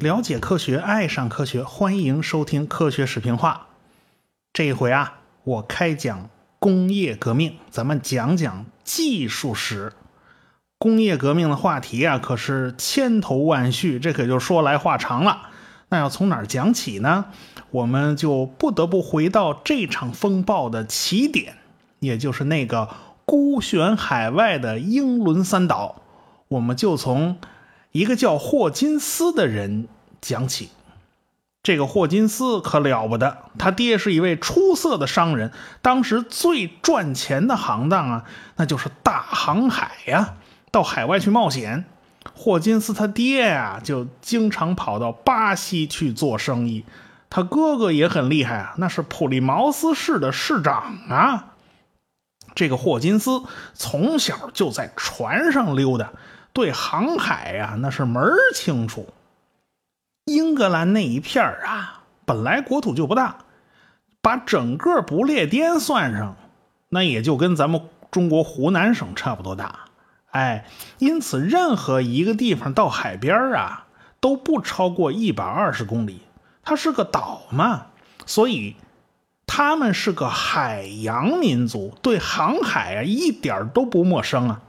了解科学，爱上科学，欢迎收听《科学视频化》。这一回啊，我开讲工业革命，咱们讲讲技术史。工业革命的话题啊，可是千头万绪，这可就说来话长了。那要从哪儿讲起呢？我们就不得不回到这场风暴的起点，也就是那个孤悬海外的英伦三岛。我们就从一个叫霍金斯的人讲起。这个霍金斯可了不得，他爹是一位出色的商人，当时最赚钱的行当啊，那就是大航海呀，到海外去冒险。霍金斯他爹呀，就经常跑到巴西去做生意。他哥哥也很厉害啊，那是普利茅斯市的市长啊。这个霍金斯从小就在船上溜达，对航海呀那是门儿清楚。英格兰那一片儿啊，本来国土就不大，把整个不列颠算上，那也就跟咱们中国湖南省差不多大。哎，因此任何一个地方到海边啊，都不超过一百二十公里。它是个岛嘛，所以他们是个海洋民族，对航海啊一点都不陌生啊。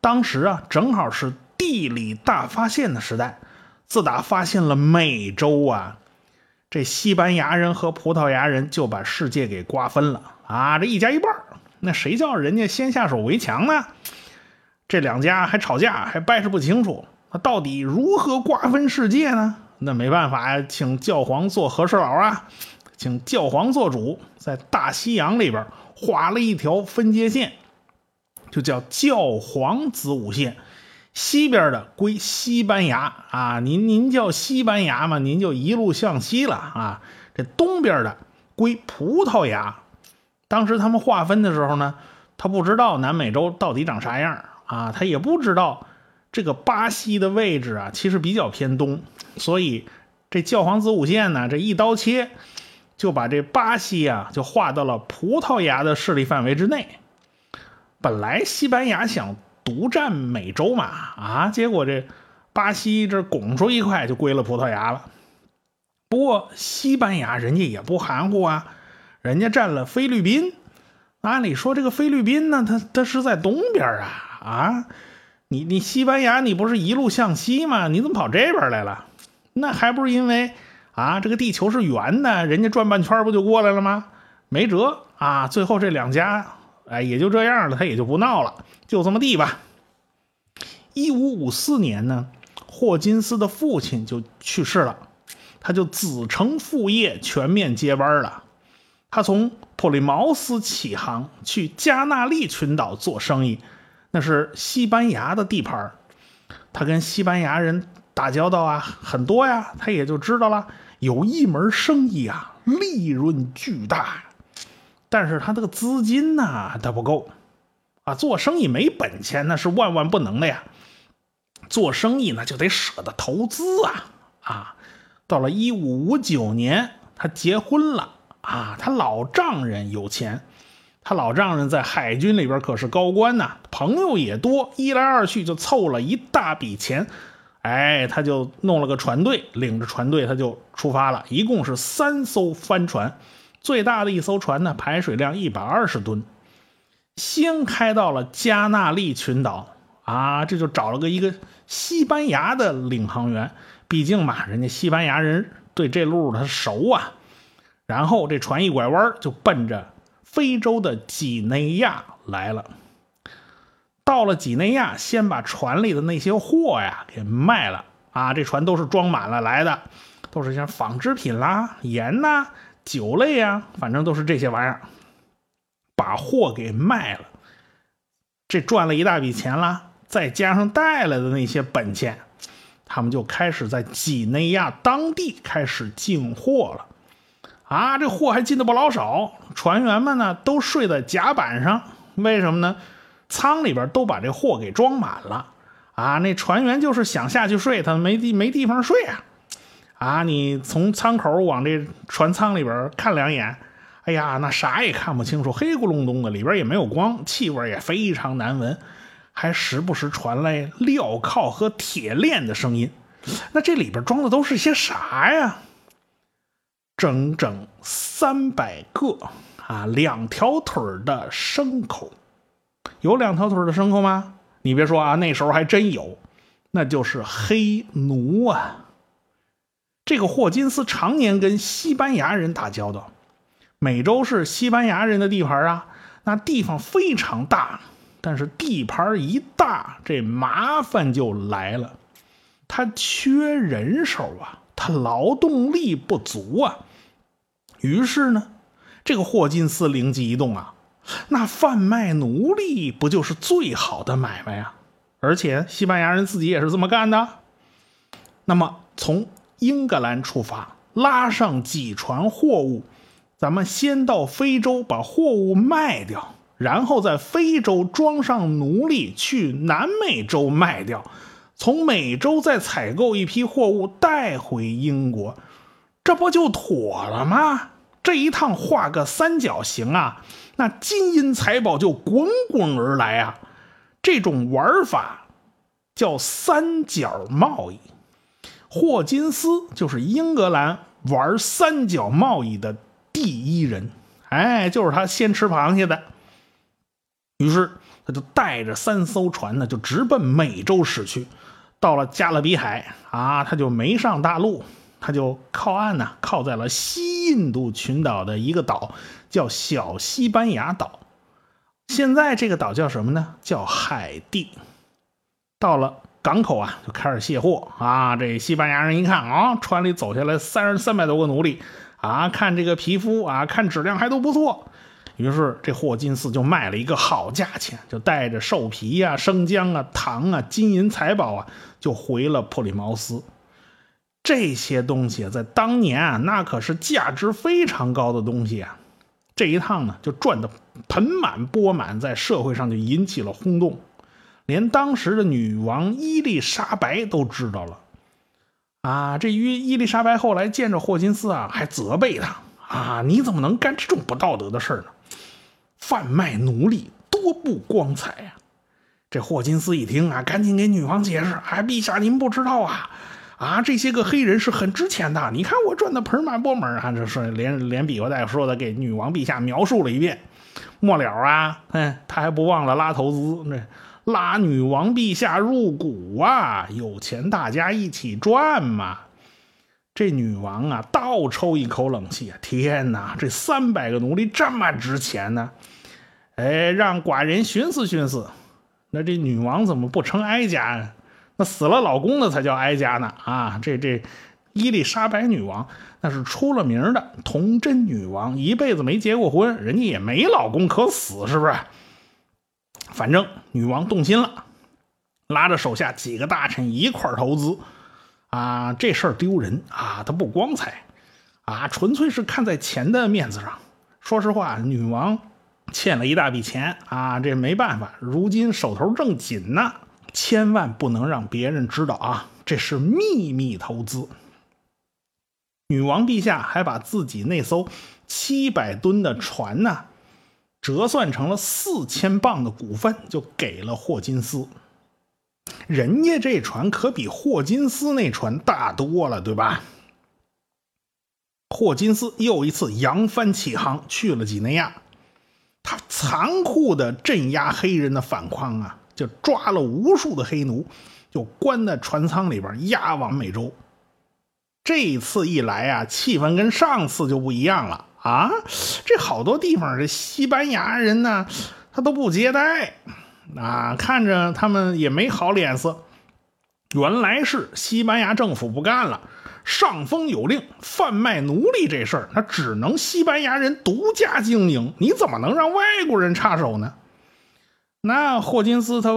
当时啊，正好是地理大发现的时代。自打发现了美洲啊，这西班牙人和葡萄牙人就把世界给瓜分了啊，这一家一半那谁叫人家先下手为强呢？这两家还吵架，还掰扯不清楚，那到底如何瓜分世界呢？那没办法呀，请教皇做和事佬啊，请教皇做主，在大西洋里边画了一条分界线，就叫教皇子午线。西边的归西班牙啊，您您叫西班牙嘛，您就一路向西了啊。这东边的归葡萄牙。当时他们划分的时候呢，他不知道南美洲到底长啥样啊，他也不知道这个巴西的位置啊，其实比较偏东。所以，这教皇子午线呢，这一刀切，就把这巴西啊，就划到了葡萄牙的势力范围之内。本来西班牙想独占美洲嘛，啊，结果这巴西这拱出一块就归了葡萄牙了。不过西班牙人家也不含糊啊，人家占了菲律宾。按理说这个菲律宾呢，它它是在东边啊，啊，你你西班牙你不是一路向西吗？你怎么跑这边来了？那还不是因为啊，这个地球是圆的，人家转半圈不就过来了吗？没辙啊！最后这两家，哎，也就这样了，他也就不闹了，就这么地吧。一五五四年呢，霍金斯的父亲就去世了，他就子承父业，全面接班了。他从普利茅斯起航，去加纳利群岛做生意，那是西班牙的地盘他跟西班牙人。打交道啊，很多呀，他也就知道了，有一门生意啊，利润巨大，但是他这个资金呢，他不够啊，做生意没本钱那是万万不能的呀，做生意呢就得舍得投资啊啊，到了一五五九年，他结婚了啊，他老丈人有钱，他老丈人在海军里边可是高官呐，朋友也多，一来二去就凑了一大笔钱。哎，他就弄了个船队，领着船队他就出发了。一共是三艘帆船，最大的一艘船呢，排水量一百二十吨。先开到了加纳利群岛啊，这就找了个一个西班牙的领航员，毕竟嘛，人家西班牙人对这路他熟啊。然后这船一拐弯，就奔着非洲的几内亚来了。到了几内亚，先把船里的那些货呀给卖了啊！这船都是装满了来的，都是像纺织品啦、盐呐、酒类呀，反正都是这些玩意儿。把货给卖了，这赚了一大笔钱啦，再加上带来的那些本钱，他们就开始在几内亚当地开始进货了。啊，这货还进的不老少，船员们呢都睡在甲板上，为什么呢？舱里边都把这货给装满了啊！那船员就是想下去睡，他没地没地方睡啊！啊，你从舱口往这船舱里边看两眼，哎呀，那啥也看不清楚，黑咕隆咚的，里边也没有光，气味也非常难闻。还时不时传来镣铐和铁链的声音。那这里边装的都是些啥呀？整整三百个啊，两条腿的牲口。有两条腿的牲口吗？你别说啊，那时候还真有，那就是黑奴啊。这个霍金斯常年跟西班牙人打交道，美洲是西班牙人的地盘啊，那地方非常大，但是地盘一大，这麻烦就来了，他缺人手啊，他劳动力不足啊。于是呢，这个霍金斯灵机一动啊。那贩卖奴隶不就是最好的买卖呀？而且西班牙人自己也是这么干的。那么从英格兰出发，拉上几船货物，咱们先到非洲把货物卖掉，然后在非洲装上奴隶去南美洲卖掉，从美洲再采购一批货物带回英国，这不就妥了吗？这一趟画个三角形啊！那金银财宝就滚滚而来啊！这种玩法叫三角贸易。霍金斯就是英格兰玩三角贸易的第一人，哎，就是他先吃螃蟹的。于是他就带着三艘船呢，就直奔美洲驶去。到了加勒比海啊，他就没上大陆。他就靠岸呢，靠在了西印度群岛的一个岛，叫小西班牙岛。现在这个岛叫什么呢？叫海地。到了港口啊，就开始卸货啊。这西班牙人一看啊，船里走下来三十三百多个奴隶啊，看这个皮肤啊，看质量还都不错。于是这霍金斯就卖了一个好价钱，就带着兽皮呀、生姜啊、糖啊、金银财宝啊，就回了普利茅斯。这些东西在当年啊，那可是价值非常高的东西啊！这一趟呢，就赚得盆满钵满，在社会上就引起了轰动，连当时的女王伊丽莎白都知道了。啊，这伊伊丽莎白后来见着霍金斯啊，还责备他啊：“你怎么能干这种不道德的事呢？贩卖奴隶多不光彩呀！”这霍金斯一听啊，赶紧给女王解释：“哎，陛下您不知道啊。”啊，这些个黑人是很值钱的。你看我赚的盆满钵满啊！这是连连比划带说的给女王陛下描述了一遍。末了啊，嗯，他还不忘了拉投资，那拉女王陛下入股啊，有钱大家一起赚嘛。这女王啊，倒抽一口冷气啊！天哪，这三百个奴隶这么值钱呢？哎，让寡人寻思寻思。那这女王怎么不成哀家？那死了老公的才叫哀家呢啊！这这伊丽莎白女王那是出了名的童贞女王，一辈子没结过婚，人家也没老公可死，是不是？反正女王动心了，拉着手下几个大臣一块投资啊！这事儿丢人啊，它不光彩啊，纯粹是看在钱的面子上。说实话，女王欠了一大笔钱啊，这没办法，如今手头正紧呢。千万不能让别人知道啊！这是秘密投资。女王陛下还把自己那艘七百吨的船呢，折算成了四千磅的股份，就给了霍金斯。人家这船可比霍金斯那船大多了，对吧？霍金斯又一次扬帆起航，去了几内亚，他残酷的镇压黑人的反抗啊！就抓了无数的黑奴，就关在船舱里边押往美洲。这次一来啊，气氛跟上次就不一样了啊！这好多地方这西班牙人呢，他都不接待啊，看着他们也没好脸色。原来是西班牙政府不干了，上峰有令，贩卖奴隶这事儿，那只能西班牙人独家经营，你怎么能让外国人插手呢？那霍金斯他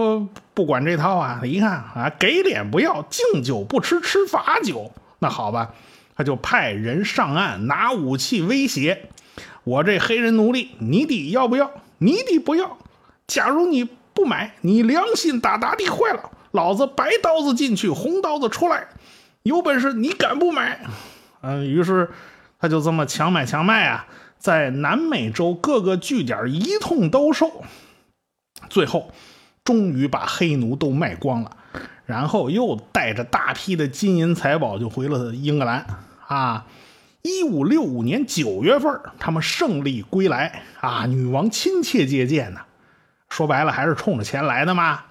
不管这套啊，一看啊，给脸不要，敬酒不吃吃罚酒。那好吧，他就派人上岸拿武器威胁我这黑人奴隶，你得要不要？你得不要？假如你不买，你良心大大的坏了，老子白刀子进去，红刀子出来。有本事你敢不买？嗯，于是他就这么强买强卖啊，在南美洲各个据点一通兜售。最后，终于把黑奴都卖光了，然后又带着大批的金银财宝就回了英格兰啊。一五六五年九月份，他们胜利归来啊！女王亲切接见呢，说白了还是冲着钱来的嘛。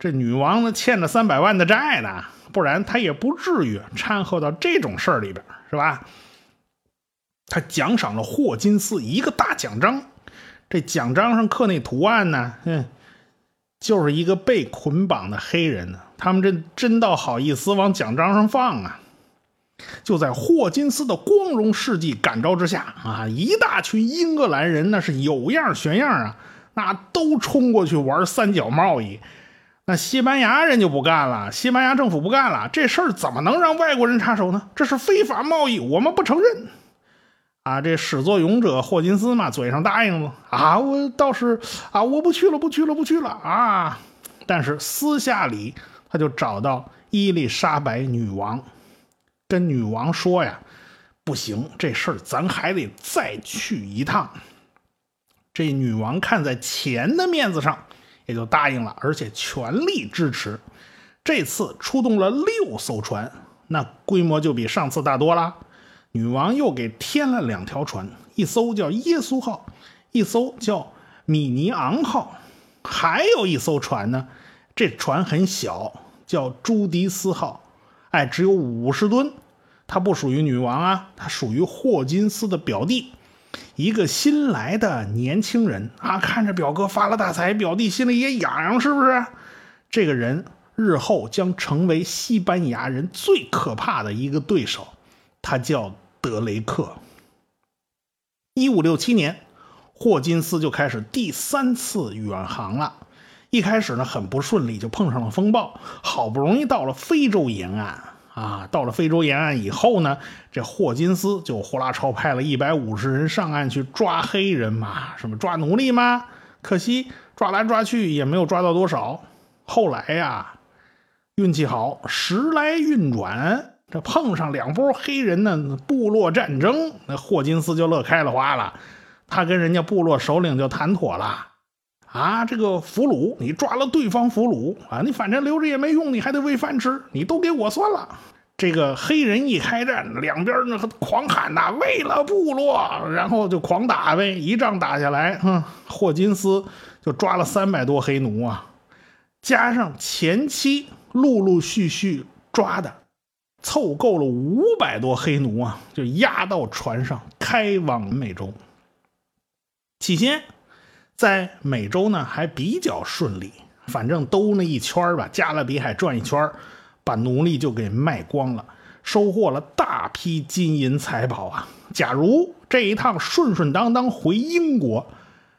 这女王呢欠着三百万的债呢，不然她也不至于掺和到这种事儿里边，是吧？他奖赏了霍金斯一个大奖章，这奖章上刻那图案呢，嗯，就是一个被捆绑的黑人呢。他们这真倒好意思往奖章上放啊！就在霍金斯的光荣事迹感召之下啊，一大群英格兰人那是有样学样啊，那都冲过去玩三角贸易。那西班牙人就不干了，西班牙政府不干了，这事儿怎么能让外国人插手呢？这是非法贸易，我们不承认。啊，这始作俑者霍金斯嘛，嘴上答应了啊，我倒是啊，我不去了，不去了，不去了啊。但是私下里他就找到伊丽莎白女王。跟女王说呀，不行，这事儿咱还得再去一趟。这女王看在钱的面子上，也就答应了，而且全力支持。这次出动了六艘船，那规模就比上次大多了。女王又给添了两条船，一艘叫耶稣号，一艘叫米尼昂号，还有一艘船呢，这船很小，叫朱迪斯号，哎，只有五十吨。他不属于女王啊，他属于霍金斯的表弟，一个新来的年轻人啊。看着表哥发了大财，表弟心里也痒痒，是不是？这个人日后将成为西班牙人最可怕的一个对手，他叫德雷克。一五六七年，霍金斯就开始第三次远航了。一开始呢，很不顺利，就碰上了风暴，好不容易到了非洲沿岸。啊，到了非洲沿岸以后呢，这霍金斯就呼啦超派了一百五十人上岸去抓黑人嘛，什么抓奴隶吗？可惜抓来抓去也没有抓到多少。后来呀，运气好，时来运转，这碰上两波黑人呢部落战争，那霍金斯就乐开了花了，他跟人家部落首领就谈妥了。啊，这个俘虏，你抓了对方俘虏啊，你反正留着也没用，你还得喂饭吃，你都给我算了。这个黑人一开战，两边那狂喊呐，为了部落，然后就狂打呗。一仗打下来，哼，霍金斯就抓了三百多黑奴啊，加上前期陆陆续续抓的，凑够了五百多黑奴啊，就押到船上开往美洲。起先。在美洲呢还比较顺利，反正兜那一圈吧，加勒比海转一圈，把奴隶就给卖光了，收获了大批金银财宝啊！假如这一趟顺顺当当回英国，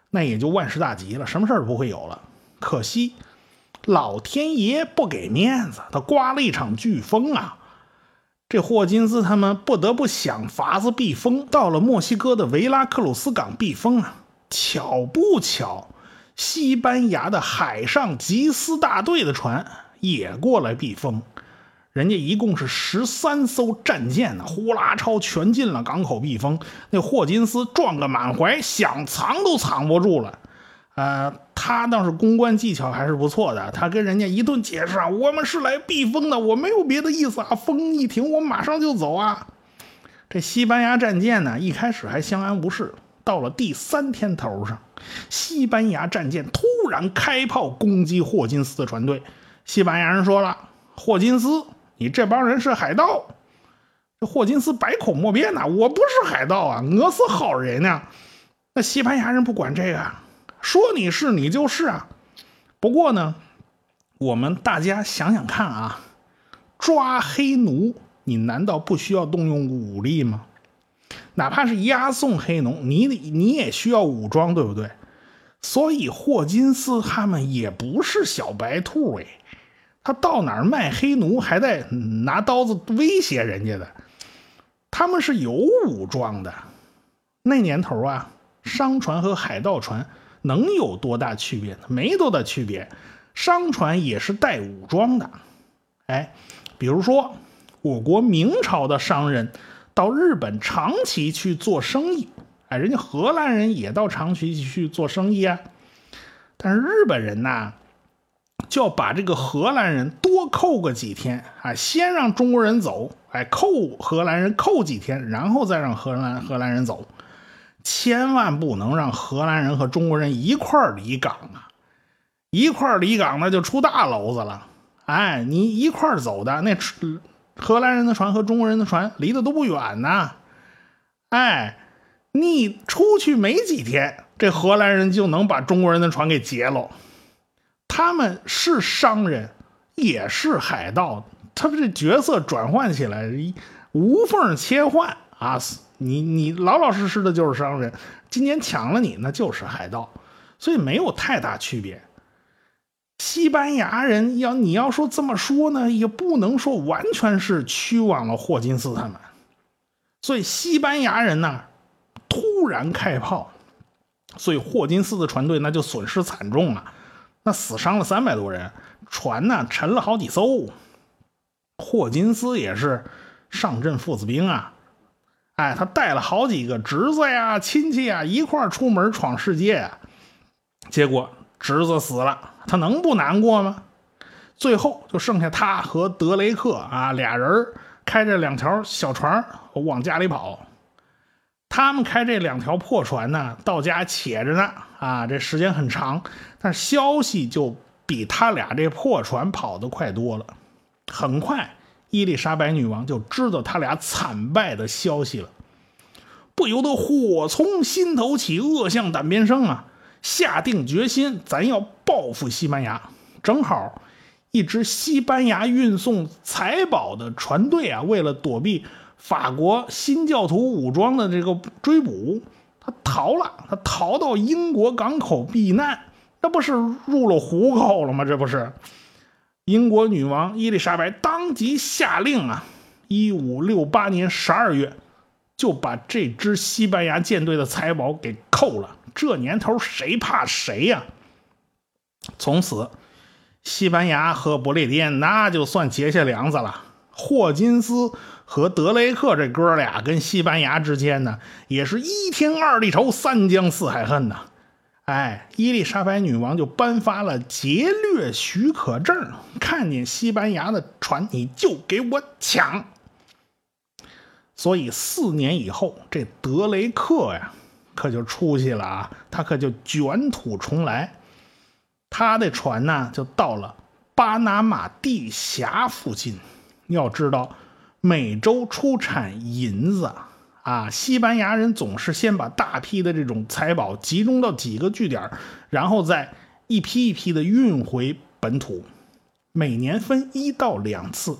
那也就万事大吉了，什么事儿不会有了。可惜老天爷不给面子，他刮了一场飓风啊！这霍金斯他们不得不想法子避风，到了墨西哥的维拉克鲁斯港避风啊。巧不巧，西班牙的海上缉私大队的船也过来避风，人家一共是十三艘战舰呢，呼啦超全进了港口避风。那霍金斯撞个满怀，想藏都藏不住了。呃，他倒是公关技巧还是不错的，他跟人家一顿解释啊，我们是来避风的，我没有别的意思啊，风一停，我马上就走啊。这西班牙战舰呢，一开始还相安无事。到了第三天头上，西班牙战舰突然开炮攻击霍金斯的船队。西班牙人说了：“霍金斯，你这帮人是海盗。”这霍金斯百口莫辩呐：“我不是海盗啊，我是好人呢。”那西班牙人不管这个，说你是你就是啊。不过呢，我们大家想想看啊，抓黑奴，你难道不需要动用武力吗？哪怕是押送黑奴，你你也需要武装，对不对？所以霍金斯他们也不是小白兔哎，他到哪儿卖黑奴还在拿刀子威胁人家的，他们是有武装的。那年头啊，商船和海盗船能有多大区别呢？没多大区别，商船也是带武装的。哎，比如说我国明朝的商人。到日本长崎去做生意，哎，人家荷兰人也到长崎去做生意啊。但是日本人呐，就要把这个荷兰人多扣个几天啊，先让中国人走，哎，扣荷兰人扣几天，然后再让荷兰荷兰人走，千万不能让荷兰人和中国人一块儿离港啊！一块儿离港那就出大娄子了。哎，你一块儿走的那荷兰人的船和中国人的船离得都不远呐，哎，你出去没几天，这荷兰人就能把中国人的船给劫了。他们是商人，也是海盗，他们这角色转换起来无缝切换啊！你你老老实实的就是商人，今年抢了你，那就是海盗，所以没有太大区别。西班牙人要你要说这么说呢，也不能说完全是驱往了霍金斯他们，所以西班牙人呢突然开炮，所以霍金斯的船队那就损失惨重了。那死伤了三百多人，船呢沉了好几艘。霍金斯也是上阵父子兵啊，哎，他带了好几个侄子呀、亲戚呀一块出门闯世界啊。结果侄子死了，他能不难过吗？最后就剩下他和德雷克啊俩人开着两条小船往家里跑。他们开这两条破船呢，到家且着呢啊，这时间很长，但消息就比他俩这破船跑得快多了。很快，伊丽莎白女王就知道他俩惨败的消息了，不由得火从心头起，恶向胆边生啊！下定决心，咱要报复西班牙。正好，一支西班牙运送财宝的船队啊，为了躲避。法国新教徒武装的这个追捕，他逃了，他逃到英国港口避难，那不是入了虎口了吗？这不是，英国女王伊丽莎白当即下令啊，一五六八年十二月就把这支西班牙舰队的财宝给扣了。这年头谁怕谁呀？从此，西班牙和不列颠那就算结下梁子了。霍金斯。和德雷克这哥俩跟西班牙之间呢，也是一天二地仇，三江四海恨呐。哎，伊丽莎白女王就颁发了劫掠许可证，看见西班牙的船你就给我抢。所以四年以后，这德雷克呀，可就出息了啊，他可就卷土重来，他的船呢就到了巴拿马地峡附近。要知道。美洲出产银子，啊西班牙人总是先把大批的这种财宝集中到几个据点，然后再一批一批的运回本土，每年分一到两次，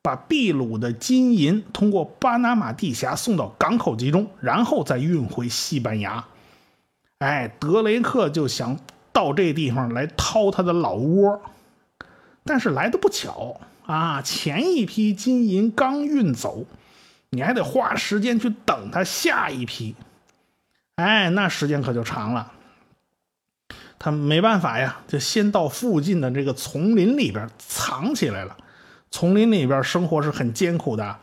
把秘鲁的金银通过巴拿马地峡送到港口集中，然后再运回西班牙。哎，德雷克就想到这地方来掏他的老窝，但是来的不巧。啊，前一批金银刚运走，你还得花时间去等他下一批，哎，那时间可就长了。他没办法呀，就先到附近的这个丛林里边藏起来了。丛林里边生活是很艰苦的，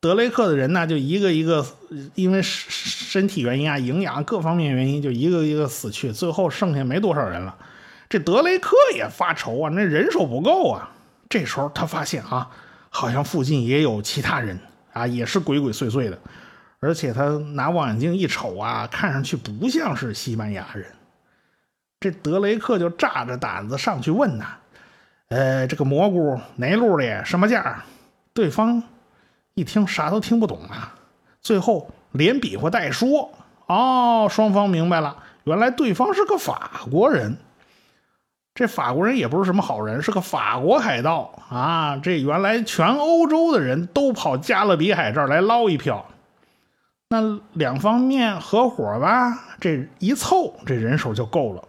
德雷克的人呢，就一个一个因为身身体原因啊、营养各方面原因，就一个一个死去，最后剩下没多少人了。这德雷克也发愁啊，那人手不够啊。这时候他发现啊，好像附近也有其他人啊，也是鬼鬼祟祟的，而且他拿望远镜一瞅啊，看上去不像是西班牙人。这德雷克就炸着胆子上去问呐：“呃，这个蘑菇哪路的？什么价？”对方一听啥都听不懂啊，最后连比划带说：“哦，双方明白了，原来对方是个法国人。”这法国人也不是什么好人，是个法国海盗啊！这原来全欧洲的人都跑加勒比海这儿来捞一票，那两方面合伙吧，这一凑这人手就够了，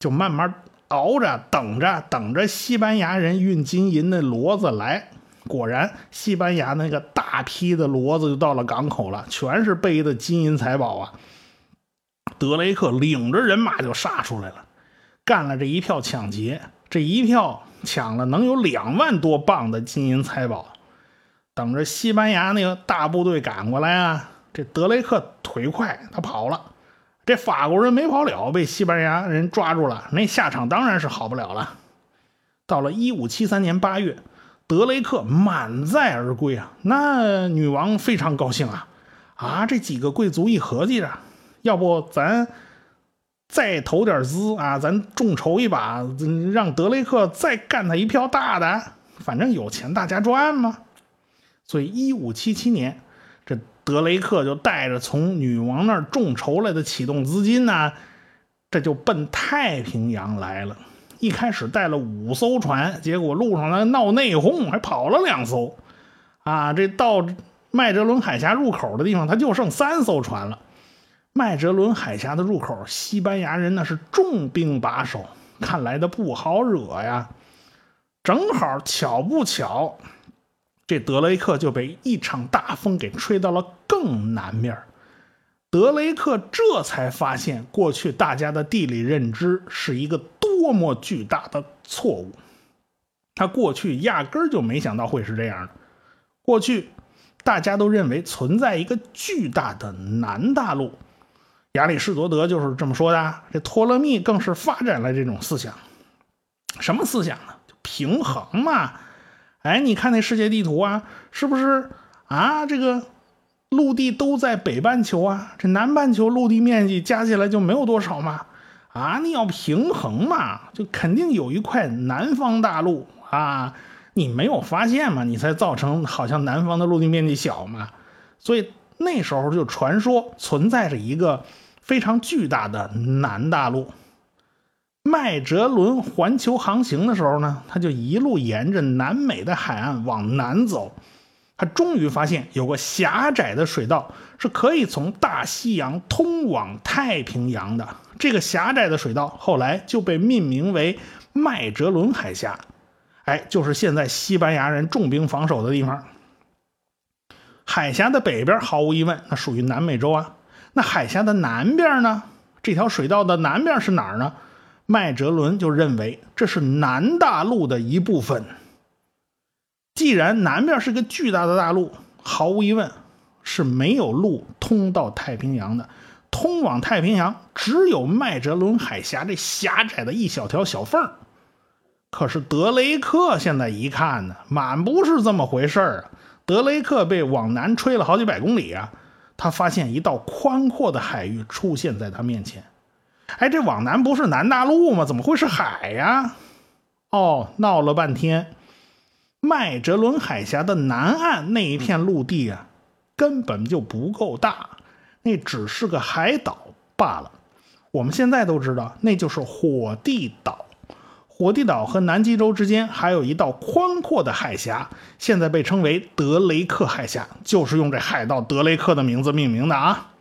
就慢慢熬着，等着，等着西班牙人运金银的骡子来。果然，西班牙那个大批的骡子就到了港口了，全是背的金银财宝啊！德雷克领着人马就杀出来了。干了这一票抢劫，这一票抢了能有两万多磅的金银财宝。等着西班牙那个大部队赶过来啊，这德雷克腿快，他跑了。这法国人没跑了，被西班牙人抓住了，那下场当然是好不了了。到了一五七三年八月，德雷克满载而归啊，那女王非常高兴啊，啊，这几个贵族一合计着，要不咱再投点资啊，咱众筹一把，让德雷克再干他一票大的，反正有钱大家赚嘛。所以一五七七年，这德雷克就带着从女王那儿众筹来的启动资金呢，这就奔太平洋来了。一开始带了五艘船，结果路上呢闹内讧，还跑了两艘，啊，这到麦哲伦海峡入口的地方，他就剩三艘船了。麦哲伦海峡的入口，西班牙人那是重兵把守，看来的不好惹呀。正好巧不巧，这德雷克就被一场大风给吹到了更南面。德雷克这才发现，过去大家的地理认知是一个。多么巨大的错误！他过去压根儿就没想到会是这样的。过去大家都认为存在一个巨大的南大陆，亚里士多德就是这么说的。这托勒密更是发展了这种思想。什么思想呢？平衡嘛。哎，你看那世界地图啊，是不是啊？这个陆地都在北半球啊，这南半球陆地面积加起来就没有多少嘛。啊，你要平衡嘛，就肯定有一块南方大陆啊，你没有发现嘛，你才造成好像南方的陆地面积小嘛，所以那时候就传说存在着一个非常巨大的南大陆。麦哲伦环球航行的时候呢，他就一路沿着南美的海岸往南走。他终于发现有个狭窄的水道是可以从大西洋通往太平洋的。这个狭窄的水道后来就被命名为麦哲伦海峡。哎，就是现在西班牙人重兵防守的地方。海峡的北边毫无疑问，那属于南美洲啊。那海峡的南边呢？这条水道的南边是哪儿呢？麦哲伦就认为这是南大陆的一部分。既然南边是个巨大的大陆，毫无疑问是没有路通到太平洋的。通往太平洋只有麦哲伦海峡这狭窄的一小条小缝可是德雷克现在一看呢，满不是这么回事啊！德雷克被往南吹了好几百公里啊，他发现一道宽阔的海域出现在他面前。哎，这往南不是南大陆吗？怎么会是海呀？哦，闹了半天。麦哲伦海峡的南岸那一片陆地啊，根本就不够大，那只是个海岛罢了。我们现在都知道，那就是火地岛。火地岛和南极洲之间还有一道宽阔的海峡，现在被称为德雷克海峡，就是用这海盗德雷克的名字命名的啊。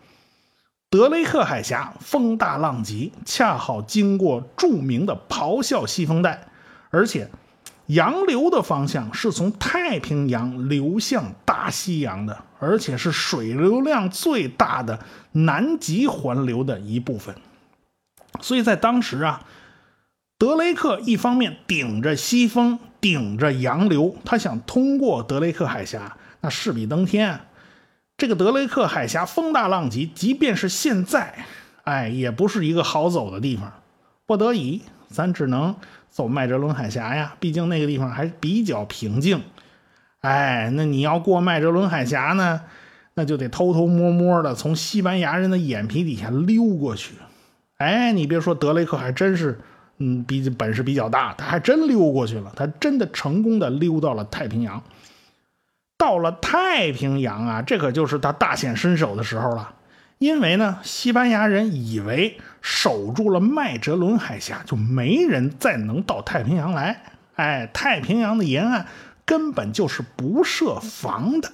德雷克海峡风大浪急，恰好经过著名的咆哮西风带，而且。洋流的方向是从太平洋流向大西洋的，而且是水流量最大的南极环流的一部分。所以在当时啊，德雷克一方面顶着西风，顶着洋流，他想通过德雷克海峡，那势比登天。这个德雷克海峡风大浪急，即便是现在，哎，也不是一个好走的地方。不得已，咱只能。走麦哲伦海峡呀，毕竟那个地方还比较平静。哎，那你要过麦哲伦海峡呢，那就得偷偷摸摸的从西班牙人的眼皮底下溜过去。哎，你别说，德雷克还真是，嗯，比本事比较大，他还真溜过去了，他真的成功的溜到了太平洋。到了太平洋啊，这可就是他大显身手的时候了。因为呢，西班牙人以为守住了麦哲伦海峡，就没人再能到太平洋来。哎，太平洋的沿岸根本就是不设防的。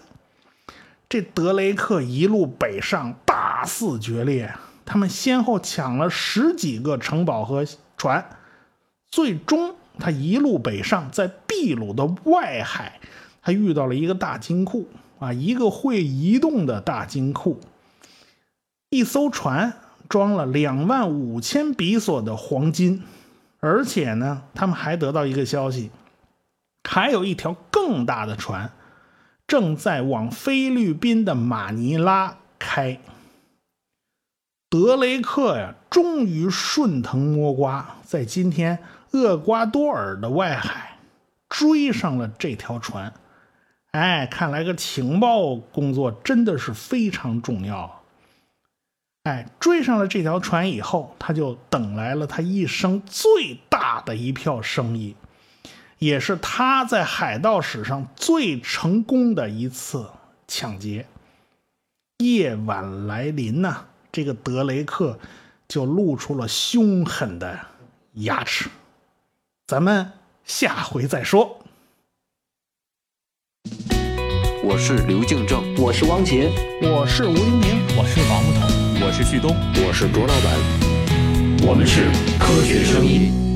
这德雷克一路北上，大肆决裂，他们先后抢了十几个城堡和船，最终他一路北上，在秘鲁的外海，他遇到了一个大金库啊，一个会移动的大金库。一艘船装了两万五千比索的黄金，而且呢，他们还得到一个消息，还有一条更大的船正在往菲律宾的马尼拉开。德雷克呀，终于顺藤摸瓜，在今天厄瓜多尔的外海追上了这条船。哎，看来个情报工作真的是非常重要。哎，追上了这条船以后，他就等来了他一生最大的一票生意，也是他在海盗史上最成功的一次抢劫。夜晚来临呐，这个德雷克就露出了凶狠的牙齿。咱们下回再说。我是刘敬正，我是汪杰，我是吴黎明，我是王木头，我是旭东，我是卓老板，我们是科学声音。